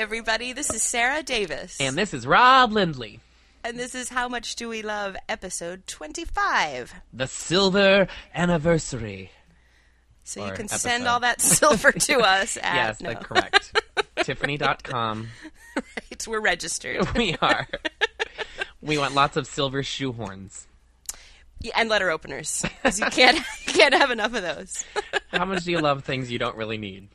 everybody. This is Sarah Davis. And this is Rob Lindley. And this is How Much Do We Love, episode 25. The silver anniversary. So you can send all that silver to us at. yes, no, correct. Tiffany.com. right, we're registered. We are. We want lots of silver shoehorns. Yeah, and letter openers. 'cause you can't, you can't have enough of those. How much do you love things you don't really need?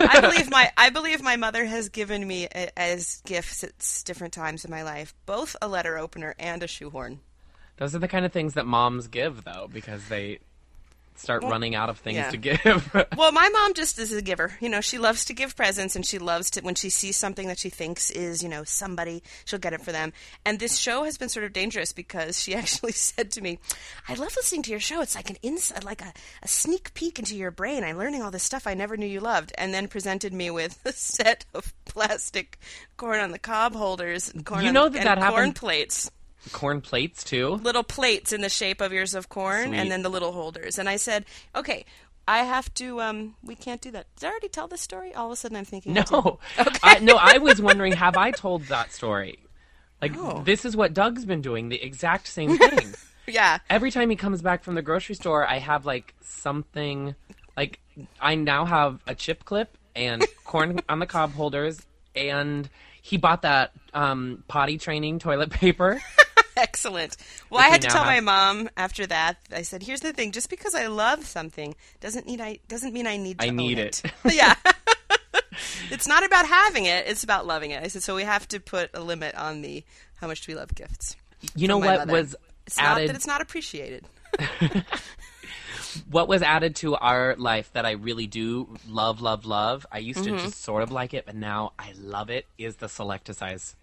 I believe my I believe my mother has given me a, as gifts at different times in my life both a letter opener and a shoehorn. Those are the kind of things that moms give, though, because they start running out of things yeah. to give. Well, my mom just is a giver. You know, she loves to give presents and she loves to when she sees something that she thinks is, you know, somebody, she'll get it for them. And this show has been sort of dangerous because she actually said to me, "I love listening to your show. It's like an inside like a, a sneak peek into your brain. I'm learning all this stuff I never knew you loved." And then presented me with a set of plastic corn on the cob holders and corn You on know the, that and that corn plates Corn plates, too. little plates in the shape of ears of corn Sweet. and then the little holders. And I said, okay, I have to, um, we can't do that. Did I already tell this story? All of a sudden I'm thinking, I did. No. I, no, I was wondering, have I told that story? Like, No. this is what Doug's been doing, the exact same thing. Yeah. Every time he comes back from the grocery store, I have, like, something. Like, I now have a chip clip and corn on the cob holders, and he bought that um, potty training toilet paper. Excellent. Well, I we had to tell my mom after that. I said, "Here's the thing: just because I love something doesn't need I doesn't mean I need to I own need it." it. yeah. it's not about having it; it's about loving it. I said, so we have to put a limit on the how much do we love gifts. You know what mother. was It's not added? that it's not appreciated. what was added to our life that I really do love, love, love. I used Mm-hmm. to just sort of like it, but now I love it. Is the Select-A-Size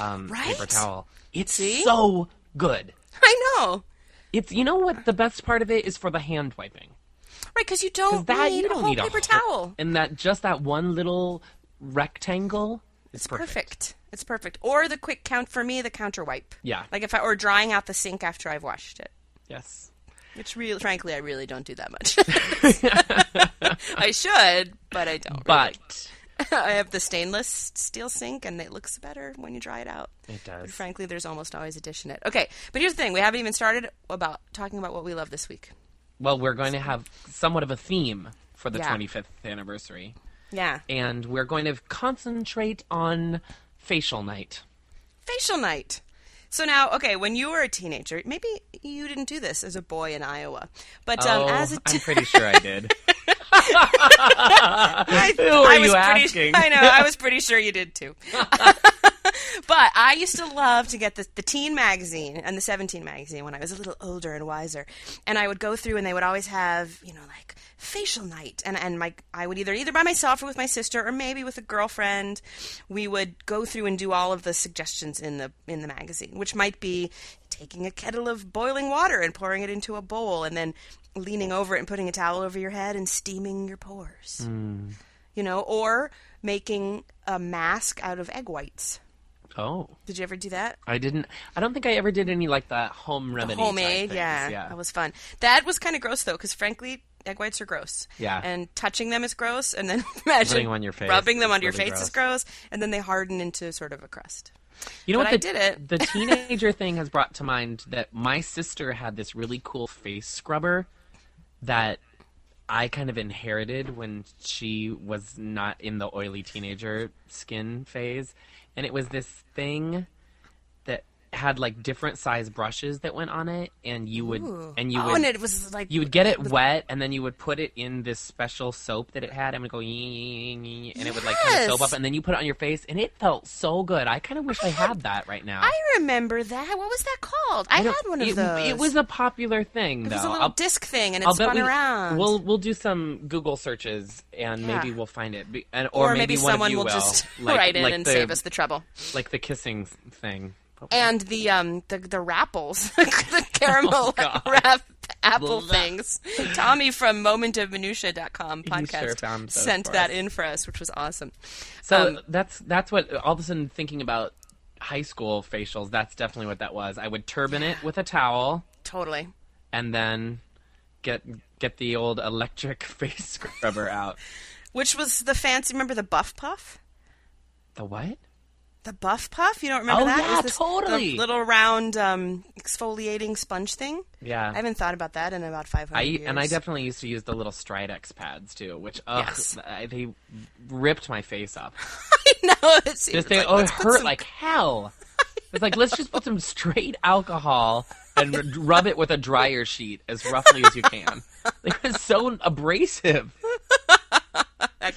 um, paper Right? towel? It's See? so good. I know, It's you know what the best part of it is for the hand wiping. right? Because you don't that need you don't a whole need a paper whole- towel. and that just that one little rectangle is It's perfect. perfect. It's perfect. Or the quick count for me, the counter wipe. Yeah. Like if I or drying out the sink after I've washed it. Yes. Which really, frankly, I really don't do that much. I should, but I don't. But really. I have the stainless steel sink, and it looks better when you dry it out. it But does. frankly, there's almost always a dish in it. Okay, but here's the thing: we haven't even started about talking about what we love this week. Well, we're going to have somewhat of a theme for the Yeah. 25th anniversary, Yeah, and we're going to concentrate on facial night. facial night. So now, okay, when you were a teenager, maybe you didn't do this as a boy in Iowa, but um, oh, as a t- I'm pretty sure I did. I, Who are I you was pretty, asking? I know. I was pretty sure you did too. but I used to love to get the, the teen magazine and the 17 magazine when I was a little older and wiser. And I would go through and they would always have, you know, like facial night. And, and my, I would either, either by myself or with my sister or maybe with a girlfriend. We would go through and do all of the suggestions in the, in the magazine, which might be taking a kettle of boiling water and pouring it into a bowl and then leaning over it and putting a towel over your head and steaming your pores hmm. you know, or making a mask out of egg whites. Oh, Did you ever do that? I didn't. I don't think I ever did any like that home remedy. type Homemade, yeah, yeah. that was fun. That was kind of gross though, because frankly, egg whites are gross. Yeah. and touching them is gross, and then imagine them on your face rubbing them on your really face is gross, and then they harden into sort of a crust. You know But what? I The, did it. the teenager thing has brought to mind that my sister had this really cool face scrubber that I kind of inherited when she was not in the oily teenager skin phase, and it was this thing had like different size brushes that went on it, and you would Ooh. and you oh, would and it was like you would get it wet, and then you would put it in this special soap that it had, and it would go, and it would like kind of soap up, and then you put it on your face, and it felt so good. I kind of wish I had that right now. I remember that. What was that called? I, don't- had one of it, those. It was a popular thing, It though. was a little I'll, disc thing, and it I'll spun we, around. We'll we'll do some Google searches, and Yeah. maybe we'll find it, and, or, or, maybe, one someone will will just like, write in like and the, save us the trouble. like the kissing thing. And the um the the rapples, the caramel Oh, wrap apple things. Tommy from momentofminutia.com podcast sure sent that in for us, which was awesome. So Um, that's that's what all of a sudden thinking about high school facials. That's definitely what that was. I would turban it with a towel, Totally. and then get get the old electric face scrubber out. Which was the fancy? Remember the Buff Puff? The what? The Buff Puff? You don't remember Oh, that? Yeah, this- totally. The little round um, exfoliating sponge thing. Yeah. I haven't thought about that in about 500 I years. and I definitely used to use the little Stridex pads too, which ugh, Yes. I- they ripped my face up. no, it seems like, oh, it hurt some- like hell. It's like let's just put some straight alcohol and r- rub it with a dryer sheet as roughly as you can. It was so abrasive.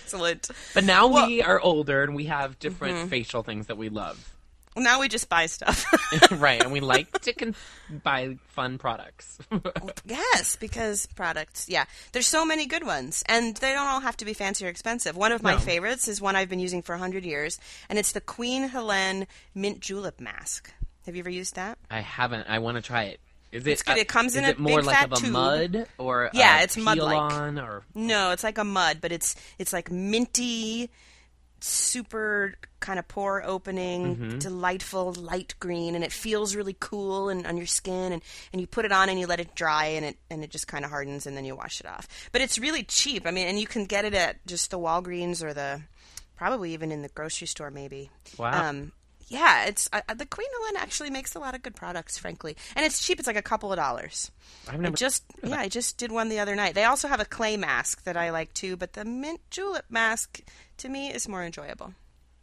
Excellent. But now Well- we are older and we have different Mm-hmm. facial things that we love. Now we just buy stuff. right, and we like to con- buy fun products. yes, because products, yeah. There's so many good ones, and they don't all have to be fancy or expensive. One of my No. favorites is one I've been using for 100 years, and it's the Queen Helene Mint Julep Mask. Have you ever used that? I haven't. I want to try it. Is it? It's good. It comes is in it a more big like fat of a tube. mud or Yeah, a it's mud-like. or No, it's like a mud, but it's it's like minty, super kind of pore opening, Mm-hmm. delightful light green, and it feels really cool and on your skin. And, and you put it on and you let it dry, and it and it just kind of hardens, and then you wash it off. But it's really cheap. I mean, and you can get it at just the Walgreens or the probably even in the grocery store, maybe. Wow. Um, yeah, it's uh, the Queen Helene actually makes a lot of good products, frankly, and it's cheap. It's like a couple of dollars. I've I just yeah, I just did one the other night. They also have a clay mask that I like too, but the mint julep mask to me is more enjoyable.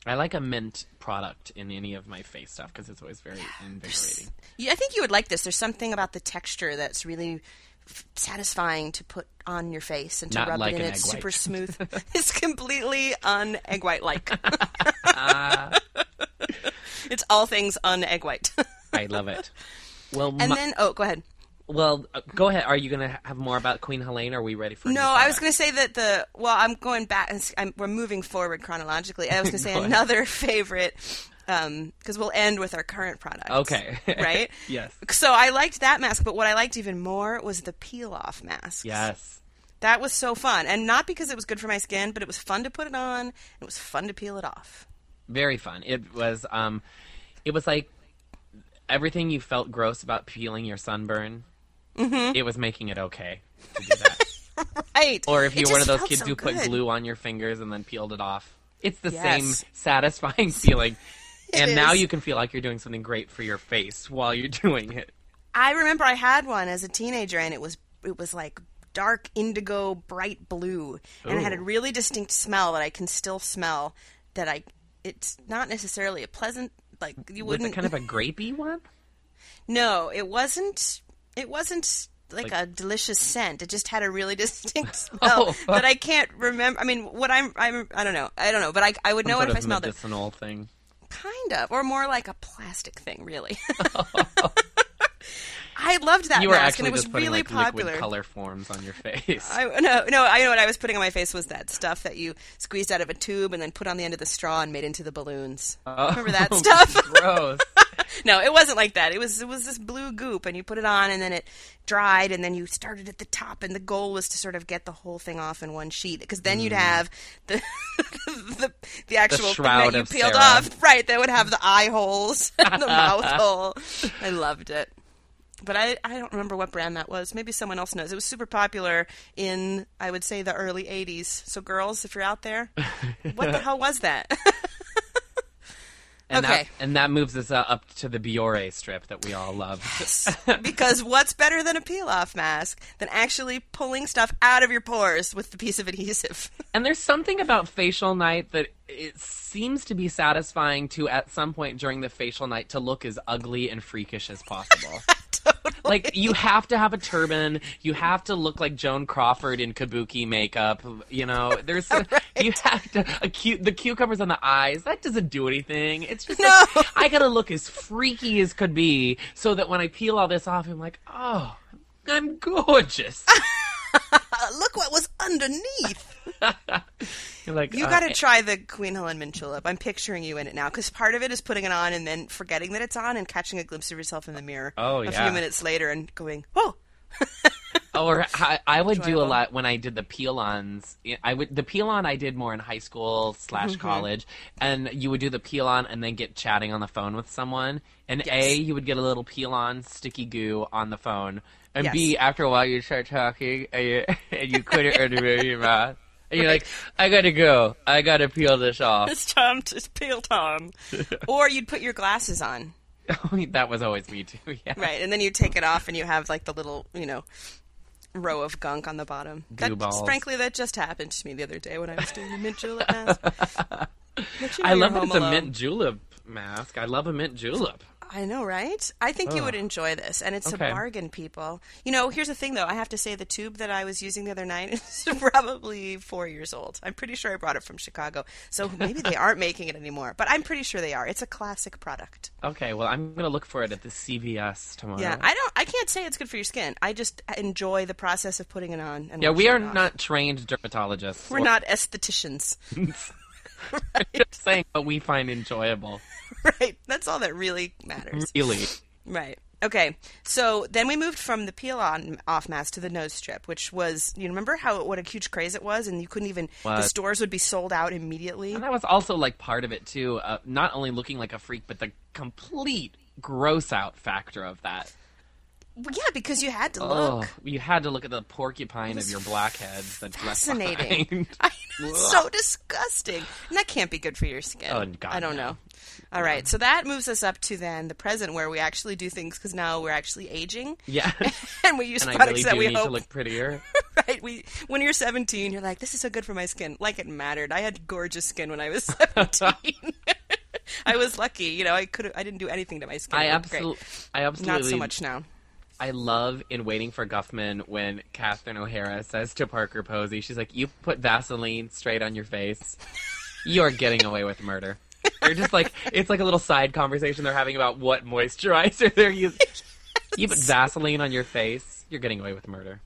I like a mint product in any of my face stuff because it's always very invigorating. Yeah, I think you would like this. There's something about the texture that's really satisfying to put on your face and to Not rub like it in. It's super smooth. it's completely un egg white like. it's all things un egg white. I love it. Well, and my- then oh, go ahead. well, uh, go ahead. Are you going to have more about Queen Helene? Are we ready for? No, I was going to say that the well, I'm going back I'm, we're moving forward chronologically. I was going to say ahead. another favorite because we'll end with our current product. Okay. right? Yes. So I liked that mask, but what I liked even more was the peel off mask. Yes. that was so fun, and not because it was good for my skin, but it was fun to put it on. and It was fun to peel it off. Very fun. It was. Um, it was like everything you felt gross about peeling your sunburn. Mm-hmm. It was making it okay to do that. Right. or if you're one of those kids so who put glue on your fingers and then peeled it off. It's the Yes. same satisfying feeling. And now you can feel like you're doing something great for your face while you're doing it. I remember I had one as a teenager, and it was it was like dark indigo, bright blue, and it had a really distinct smell that I can still smell. That I, it's not necessarily a pleasant like you wouldn't. it kind of a grapey one? no, it wasn't. It wasn't like, Like- a delicious scent. It just had a really distinct smell Oh. that I can't remember. I mean, what I'm, I'm, I don't know. I don't know, but I, I would know it if I smelled it. medicinal thing. Kind of, or more like a plastic thing, really. I loved that You were mask, and it was putting really like popular. color forms on your face. I no no I know what I was putting on my face was that stuff that you squeezed out of a tube and then put on the end of the straw and made into the balloons. Oh. Remember that stuff? Gross. no, it wasn't like that. It was it was this blue goop and you put it on and then it dried and then you started at the top and the goal was to sort of get the whole thing off in one sheet because then you'd mm. have the the, the actual thing that you peeled Sarah. off. Right, that would have the eye holes and the mouth hole. I loved it. But I, I don't remember what brand that was. Maybe someone else knows. It was super popular in, I would say, the early 80s. So, girls, if you're out there, what the hell was that? And Okay. That, and that moves us uh, up to the Biore strip that we all love. because what's better than a peel off mask than actually pulling stuff out of your pores with the piece of adhesive? And there's something about facial night that it seems to be satisfying to, at some point during the facial night, to look as ugly and freakish as possible. totally. like you have to have a turban, you have to look like Joan Crawford in kabuki makeup. You know, there's you have to a cute the cucumbers on the eyes. That doesn't do anything. It's just like, I gotta look as freaky as could be, so that when I peel all this off, I'm like, oh, I'm gorgeous. Look what was underneath. Like You uh, got to try the Queen Helene Mint Julep. I'm picturing you in it now because part of it is putting it on and then forgetting that it's on and catching a glimpse of yourself in the mirror. Oh, yeah. a few minutes later and going, "Oh, Or I, I would do a lot when I did the peel-ons. I would the peel-on I did more in high school slash Mm-hmm. college, and you would do the peel-on and then get chatting on the phone with someone. And a, you would get a little peel-on sticky goo on the phone, and Yes. b, after a while you start talking and you, and you couldn't remember your mouth. And you're like, I gotta go. I gotta peel this off. It's time to peel time. or you'd put your glasses on, oh, that was always me too. Yeah. right, and then you take it off, and you have like the little, you know, row of gunk on the bottom. That, balls. frankly, that just happened to me the other day when I was doing the mint julep mask. You know I love that it's a mint julep mask. I love a mint julep. I know, right? I think you would enjoy this, and it's Okay. a bargain, people. You know, here's the thing, though. I have to say, the tube that I was using the other night is probably four years old. I'm pretty sure I brought it from Chicago, so maybe they aren't making it anymore. But I'm pretty sure they are. It's a classic product. Okay, well, I'm gonna look for it at the CVS tomorrow. Yeah, I don't. I can't say it's good for your skin. I just enjoy the process of putting it on. And Yeah, we are not trained dermatologists. We're Or- not estheticians, just saying what we find enjoyable. right? That's all that really matters. Really. Right. Okay. So then we moved from the peel on off mask to the nose strip, which was you remember how what a huge craze it was, and you couldn't even the stores would be sold out immediately. And that was also like part of it too. Uh, not only looking like a freak, but the complete gross out factor of that. Yeah, because you had to Oh, look. you had to look at the porcupine of your blackheads that's Fascinating. I know, so disgusting. And that can't be good for your skin. Oh, God, I don't no. know. All right, so that moves us up to then the present, where we actually do things because now we're actually aging, yeah. and we use and products really that we need hope to look prettier. right? We when you're 17, you're like, this is so good for my skin. Like it mattered. I had gorgeous skin when I was 17. I was lucky, you know. I could I didn't do anything to my skin. I It looked great. absolutely, I absolutely, not so much now. I love in Waiting for Guffman when Catherine O'Hara says to Parker Posey, she's like, "You put Vaseline straight on your face, you are getting away with murder." They're just like it's like a little side conversation they're having about what moisturizer they're using. You put Vaseline on your face, you're getting away with murder.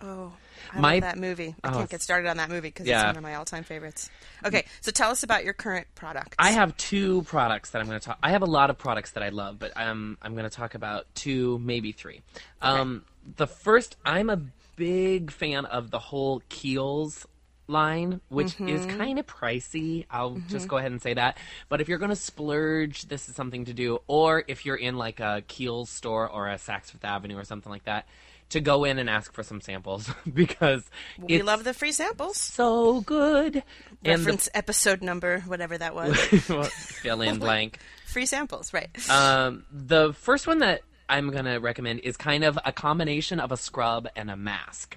Oh, I My- love that movie. I Oh, can't get started on that movie because yeah. it's one of my all-time favorites. Okay, so tell us about your current product. I have two products that I'm going to talk. I have a lot of products that I love, but um, I'm going to talk about two, maybe three. Um, the first, I'm a big fan of the whole Kiehl's line, which is kind of pricey. I'll just go ahead and say that. But if you're going to splurge, this is something to do. Or if you're in like a Kiehl's store or a Saks Fifth Avenue or something like that, to go in and ask for some samples because we love the free samples. so good. And the- Reference episode number, whatever that was. fill in blank. free samples, right? Um, the first one that I'm gonna recommend is kind of a combination of a scrub and a mask.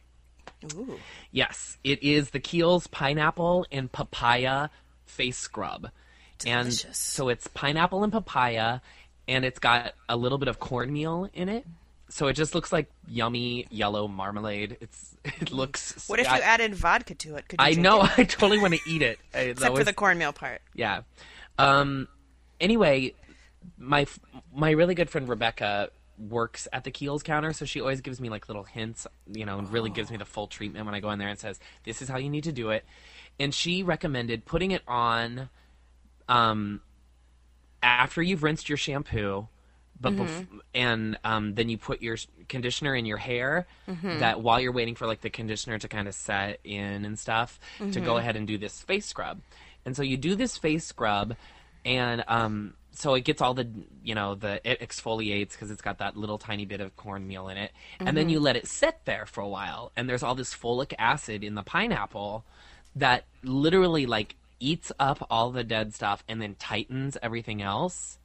Ooh, Yes, it is the Kiehl's pineapple and papaya face scrub, and Delicious. so it's pineapple and papaya, and it's got a little bit of cornmeal in it. So it just looks like yummy yellow marmalade. It's it looks. what if I, you added vodka to it? Could you I know. it? I totally want to eat it. Except for the cornmeal part. yeah. Um. Anyway, my my really good friend Rebecca works at the Kiehl's counter, so she always gives me like little hints, you know, and really gives me the full treatment when I go in there and says, "This is how you need to do it." And she recommended putting it on, um, after you've rinsed your shampoo. But bef- and um, then you put your conditioner in your hair. That while you're waiting for like the conditioner to kind of set in and stuff, to go ahead and do this face scrub. And so you do this face scrub, and um, so it gets all the you know the it exfoliates because it's got that little tiny bit of cornmeal in it, and then you let it sit there for a while. And there's all this folic acid in the pineapple that literally like eats up all the dead stuff and then tightens everything else.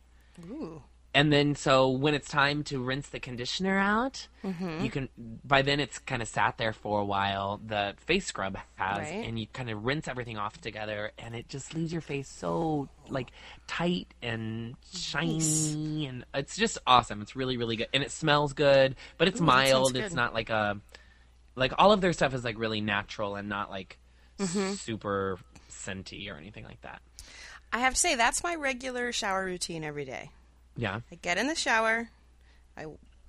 Ooh. And then, so when it's time to rinse the conditioner out, Mm-hmm. you can. By then, it's kind of sat there for a while. The face scrub has, Right. and you kind of rinse everything off together, and it just leaves your face so like tight and shiny, and it's just awesome. It's really, really good, and it smells good, but it's Ooh, mild. It's not like a like all of their stuff is like really natural and not like Mm-hmm. super scenty or anything like that. I have to say that's my regular shower routine every day. Yeah. I get in the shower, I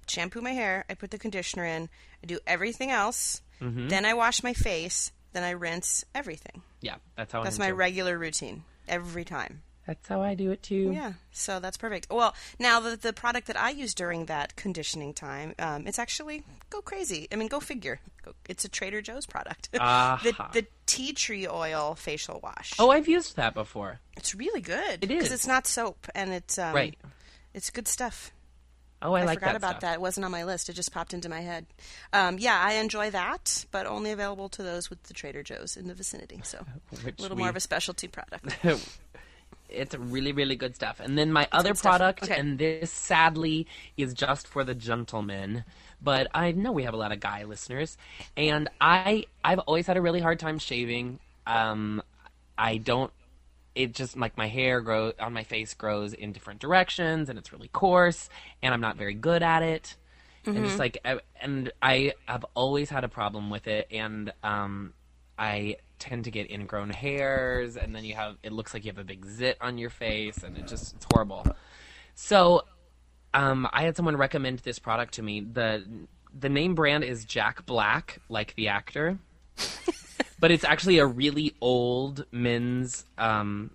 shampoo my hair, I put the conditioner in, I do everything else, Mm-hmm. then I wash my face, then I rinse everything. Yeah, that's how That's I my do it. regular routine every time. That's how I do it too. Yeah, so that's perfect. Well, now the the product that I use during that conditioning time, um, it's actually go crazy. I mean, go figure. Go, it's a Trader Joe's product. the Aha. the tea tree oil facial wash. Oh, I've used that before. it's really good. It is because it's not soap and it's um, Right. It's good stuff. Oh, I, I like forgot that about stuff. that. It wasn't on my list. It just popped into my head. Um, yeah, I enjoy that, but only available to those with the Trader Joe's in the vicinity. So a little we- more of a specialty product. it's really really good stuff and then my other product Okay. and this sadly is just for the gentlemen but i know we have a lot of guy listeners and i i've always had a really hard time shaving um i don't it just like my hair grows on my face grows in different directions and it's really coarse and i'm not very good at it. And just like I- and i have always had a problem with it and um i tend to get ingrown hairs and then you have it looks like you have a big zit on your face and it just it's horrible. So um i had someone recommend this product to me. The the name brand is jack black like the actor but it's actually a really old men's um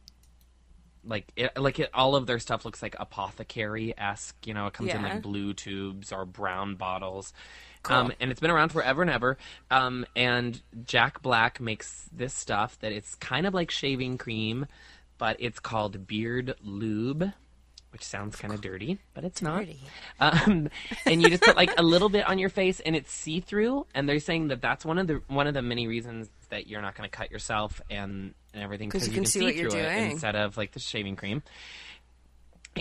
like it, like it, all of their stuff looks like apothecary esque. You know, it comes in like blue tubes or brown bottles. Um, and it's been around forever and ever. Um, and Jack Black makes this stuff that it's kind of like shaving cream, but it's called Beard Lube, which sounds kind of dirty, but it's not. Dirty. Um, and you just put like a little bit on your face, and it's see through. And they're saying that that's one of the one of the many reasons that you're not going to cut yourself and and everything 'Cause you you can see see, what you're through it doing. instead of like the shaving cream.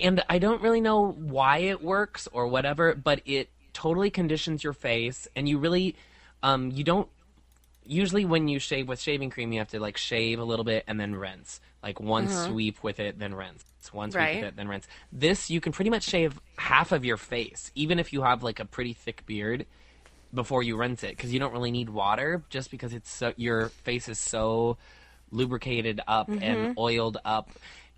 And I don't really know why it works or whatever, but it totally conditions your face, and you really, um, you don't. Usually, when you shave with shaving cream, you have to like shave a little bit and then rinse, like one sweep with it, then rinse, sweep Right. with it, then rinse. This you can pretty much shave half of your face, even if you have like a pretty thick beard, before you rinse it, because you don't really need water, just because it's so your face is so lubricated up and oiled up,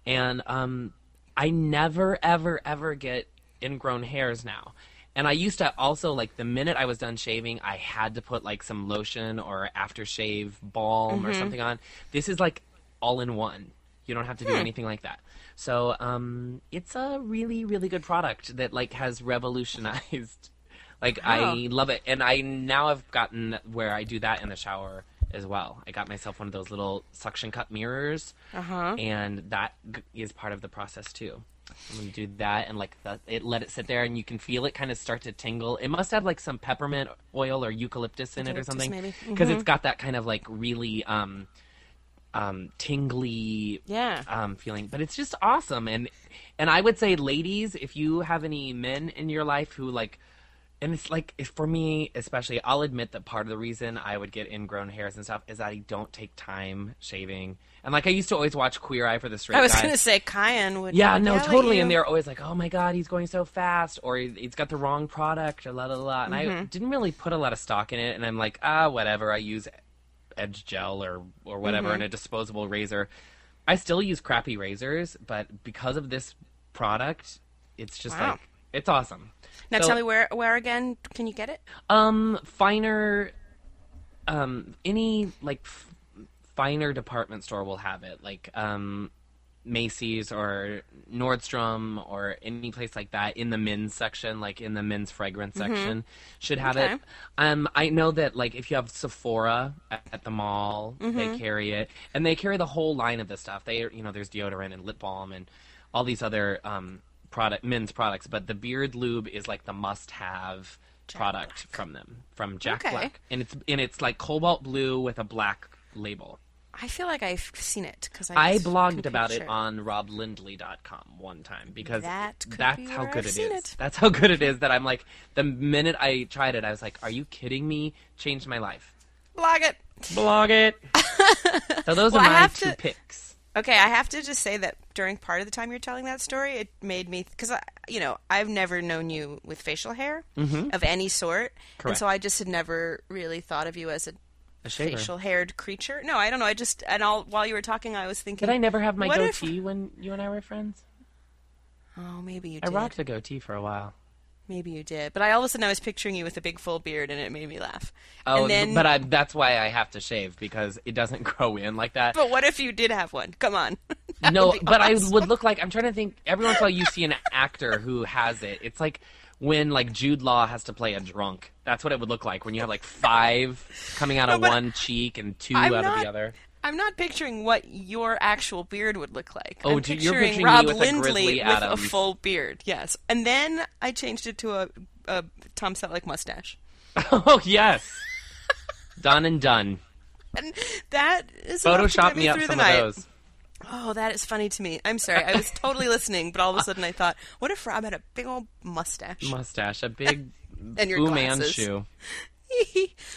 and um, I never ever ever get ingrown hairs now. And I used to also like the minute I was done shaving, I had to put like some lotion or aftershave balm or something on. This is like all in one. You don't have to do anything like that. So um, it's a really really good product that like has revolutionized. Like Wow. I love it, and I now have gotten where I do that in the shower as well. I got myself one of those little suction cup mirrors, Uh-huh. and that g- is part of the process too. I'm gonna do that and like the, it, let it sit there, and you can feel it kind of start to tingle. It must have like some peppermint oil or eucalyptus in it or Eucalyptus, something, because it's got that kind of like really um, um, tingly Yeah. um, feeling. But it's just awesome, and and I would say, ladies, if you have any men in your life who like and it's like if for me especially i'll admit that part of the reason i would get ingrown hairs and stuff is that i don't take time shaving and like i used to always watch queer eye for the straight I was guy going to say Kyan would. yeah no totally you. and they're always like oh my god he's going so fast or he- he's got the wrong product or la la la and i Mm-hmm. didn't really put a lot of stock in it and i'm like ah whatever i use edge gel or or whatever Mm-hmm. and a disposable razor i still use crappy razors but because of this product it's just Wow. like it's awesome Now So- tell me where where again can you get it? um, finer, um, any like f- finer department store will have it, like um, Macy's or Nordstrom or any place like that in the men's section, like in the men's fragrance section, should have Okay. it. Um, I know that like if you have Sephora at, at the mall, they carry it, and they carry the whole line of this stuff. They, you know, there's deodorant and lip balm and all these other um product men's products, but the beard lube is like the must-have product from them from Jack Okay. Black, and it's and it's like cobalt blue with a black label. I feel like I've seen it because I, I blogged about it on roblindley.com one time because That that's how good it it. That's how good it is that I'm like the minute I tried it, I was like, "Are you kidding me? Changed my life." Blog it. Blog it. so those Well, are my two to- picks. Okay, I have to just say that during part of the time you're telling that story, it made me because I, you know, I've never known you with facial hair of any sort, and Mm-hmm. So I just had never really thought of you as a A facial haired creature. No, I don't know. I just and all while you were talking, I was thinking, Did I never have my what if- goatee when you and I were friends? oh, maybe you I did. rocked a goatee for a while. Maybe you did, but I all of a sudden I was picturing you with a big full beard, and it made me laugh. Oh, and then, but I, that's why I have to shave because it doesn't grow in like that. but what if you did have one? Come on. No, but awesome. I would look like I'm trying to think. Every once in a while, you see an actor who has it. It's like when like Jude Law has to play a drunk. That's what it would look like when you have like five coming out of but one cheek and 2 I'm out of the other. I'm not picturing what your actual beard would look like. Oh, I'm do- you're picturing picturing Rob with Lindley Grizzly with a full beard. Yes, and then I changed it to a, a Tom Selleck mustache, oh yes. done and done. and that is Photoshop get me up through some the of night. those. Oh, that is funny to me. I'm sorry. I was totally listening, but all of a sudden I thought, what if Rob had a big old mustache? Mustache, a big And your Fu glasses. Manchu.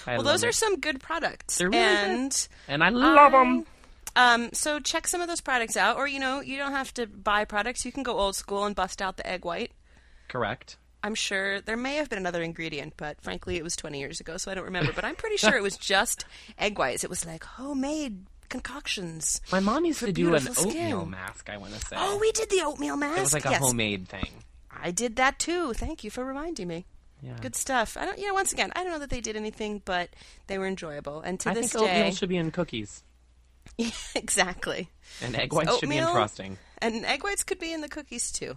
Well, those are it. some good products. They're really good. and And I love them. um, so check some of those products out, or you know, you don't have to buy products. You can go old school and bust out the egg white. Correct. I'm sure there may have been another ingredient, but frankly, it was 20 years ago, so I don't remember. But I'm pretty sure it was just egg whites. It was like homemade concoctions. My mom used to do an beautiful oatmeal mask, I want to say. Oh, we did the oatmeal mask. it was like a yes. homemade thing. I did that too. Thank you for reminding me. Yeah. Good stuff. I don't. You know, once again, I don't know that they did anything, but they were enjoyable. And to I this think oatmeal should be in cookies. exactly. And egg whites should be in frosting. And egg whites could be in the cookies too,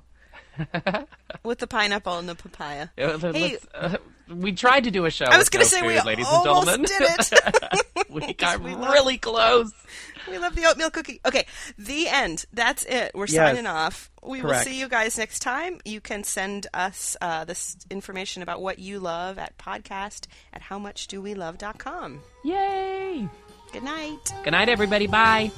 with the pineapple and the papaya. Uh, Hey, uh, we tried to do a show. I was going to say we ladies and almost gentlemen. did it. we got We love- really close. We love the oatmeal cookie. Okay, the end. That's it. We're Yes. signing off. We will see you guys next time. You can send us uh, this information about what you love at podcast at howmuchdowelove.com. Yay! Good night. Good night, everybody. Bye.